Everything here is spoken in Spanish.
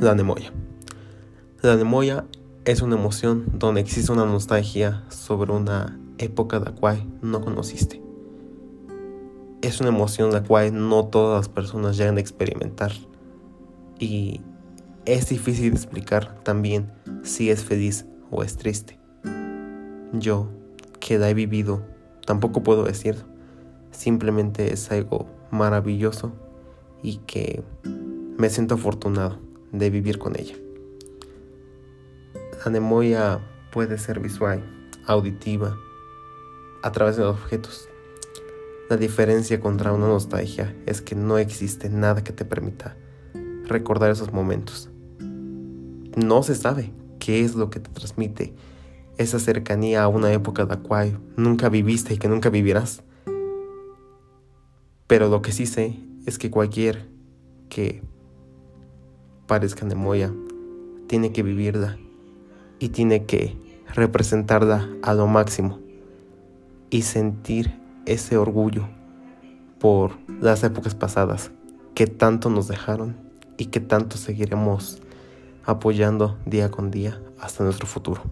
La anemoya. La anemoya es una emoción donde existe una nostalgia sobre una época la cual no conociste. Es una emoción la cual no todas las personas llegan a experimentar. Y es difícil de explicar también si es feliz o es triste. Yo, que la he vivido, tampoco puedo decirlo. Simplemente es algo maravilloso y que me siento afortunado de vivir con ella. La anemoya puede ser visual, auditiva, a través de los objetos. La diferencia contra una nostalgia es que no existe nada que te permita recordar esos momentos. No se sabe qué es lo que te transmite esa cercanía a una época la cual nunca viviste y que nunca vivirás. Pero lo que sí sé es que cualquier que parezca Nemoya tiene que vivirla y tiene que representarla a lo máximo y sentir ese orgullo por las épocas pasadas que tanto nos dejaron y que tanto seguiremos apoyando día con día hasta nuestro futuro.